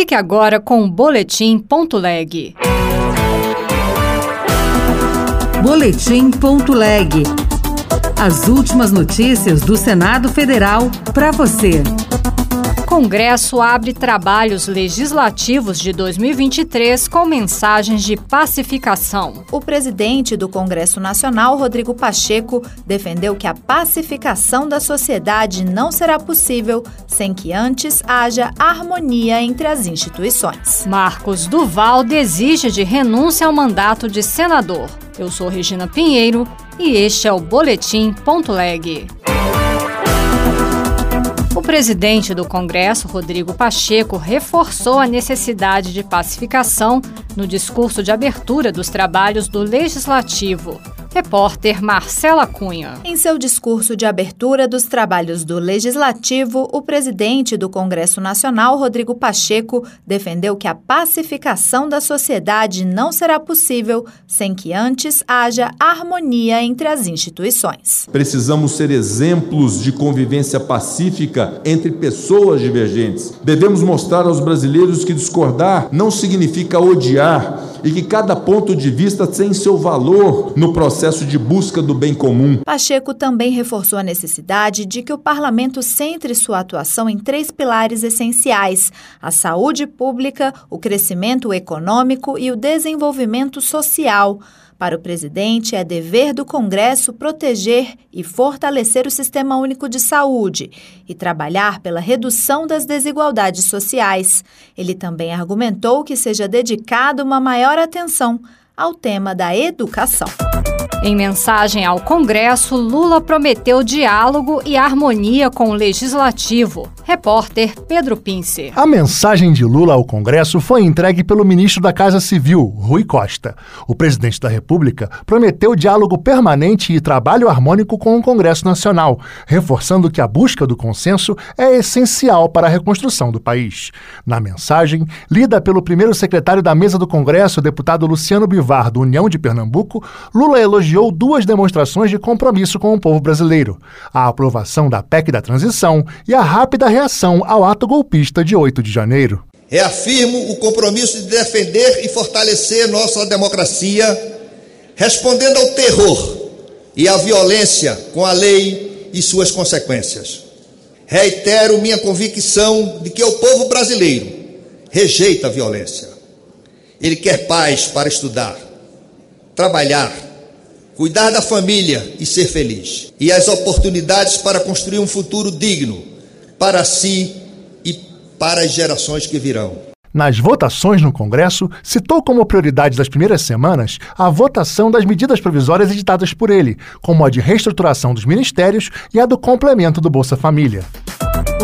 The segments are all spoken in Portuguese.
Fique agora com o Boletim.leg. Boletim.leg. As últimas notícias do Senado Federal para você. Congresso abre trabalhos legislativos de 2023 com mensagens de pacificação. O presidente do Congresso Nacional, Rodrigo Pacheco, defendeu que a pacificação da sociedade não será possível sem que antes haja harmonia entre as instituições. Marcos Duval desiste de renúncia ao mandato de senador. Eu sou Regina Pinheiro e este é o Boletim Ponto Leg. O presidente do Congresso, Rodrigo Pacheco, reforçou a necessidade de pacificação no discurso de abertura dos trabalhos do Legislativo. Repórter Marcela Cunha. Em seu discurso de abertura dos trabalhos do Legislativo, o presidente do Congresso Nacional, Rodrigo Pacheco, defendeu que a pacificação da sociedade não será possível sem que antes haja harmonia entre as instituições. Precisamos ser exemplos de convivência pacífica entre pessoas divergentes. Devemos mostrar aos brasileiros que discordar não significa odiar e que cada ponto de vista tem seu valor no processo de busca do bem comum. Pacheco também reforçou a necessidade de que o parlamento centre sua atuação em três pilares essenciais: a saúde pública, o crescimento econômico e o desenvolvimento social. Para o presidente, é dever do Congresso proteger e fortalecer o Sistema Único de Saúde e trabalhar pela redução das desigualdades sociais. Ele também argumentou que seja dedicada uma maior atenção ao tema da educação. Em mensagem ao Congresso, Lula prometeu diálogo e harmonia com o Legislativo. Repórter Pedro Pince. A mensagem de Lula ao Congresso foi entregue pelo ministro da Casa Civil, Rui Costa. O presidente da República prometeu diálogo permanente e trabalho harmônico com o Congresso Nacional, reforçando que a busca do consenso é essencial para a reconstrução do país. Na mensagem, lida pelo primeiro secretário da mesa do Congresso, deputado Luciano Bivar, do União de Pernambuco, Lula elogiou elogiou duas demonstrações de compromisso com o povo brasileiro: a aprovação da PEC da transição e a rápida reação ao ato golpista de 8 de janeiro. Reafirmo o compromisso de defender e fortalecer nossa democracia, respondendo ao terror e à violência com a lei e suas consequências. Reitero minha convicção de que o povo brasileiro rejeita a violência. Ele quer paz para estudar, trabalhar, cuidar da família e ser feliz, e as oportunidades para construir um futuro digno para si e para as gerações que virão. Nas votações no Congresso, citou como prioridade das primeiras semanas a votação das medidas provisórias editadas por ele, como a de reestruturação dos ministérios e a do complemento do Bolsa Família.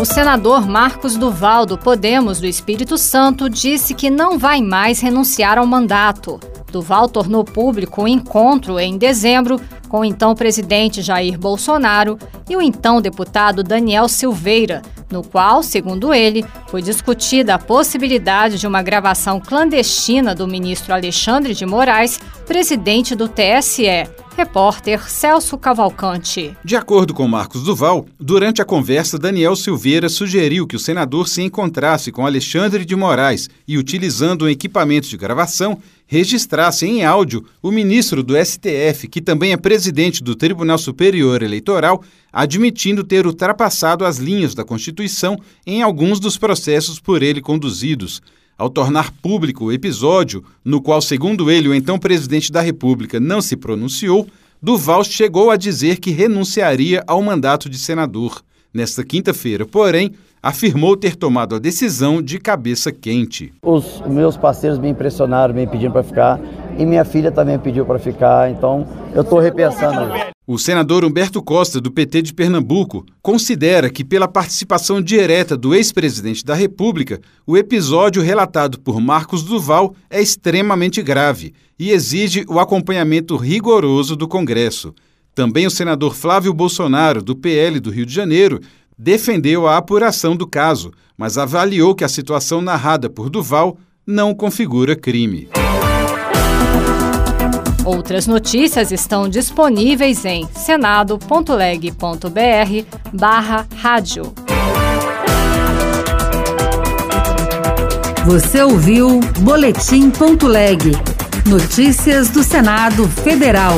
O senador Marcos Duval, do Podemos do Espírito Santo, disse que não vai mais renunciar ao mandato. Duval tornou público o encontro em dezembro com o então presidente Jair Bolsonaro e o então deputado Daniel Silveira, no qual, segundo ele, foi discutida a possibilidade de uma gravação clandestina do ministro Alexandre de Moraes, presidente do TSE. Repórter Celso Cavalcante. De acordo com Marcos Duval, durante a conversa, Daniel Silveira sugeriu que o senador se encontrasse com Alexandre de Moraes e, utilizando um equipamento de gravação, registrasse em áudio o ministro do STF, que também é presidente do Tribunal Superior Eleitoral, admitindo ter ultrapassado as linhas da Constituição em alguns dos processos por ele conduzidos. Ao tornar público o episódio, no qual, segundo ele, o então presidente da República não se pronunciou, Duval chegou a dizer que renunciaria ao mandato de senador. Nesta quinta-feira, porém, afirmou ter tomado a decisão de cabeça quente. Os meus parceiros me impressionaram, me pedindo para ficar, e minha filha também pediu para ficar, então eu estou repensando. O senador Humberto Costa, do PT de Pernambuco, considera que, pela participação direta do ex-presidente da República, o episódio relatado por Marcos Duval é extremamente grave e exige o acompanhamento rigoroso do Congresso. Também o senador Flávio Bolsonaro, do PL do Rio de Janeiro, defendeu a apuração do caso, mas avaliou que a situação narrada por Duval não configura crime. Outras notícias estão disponíveis em senado.leg.br barra rádio. Você ouviu Boletim.leg. Notícias do Senado Federal.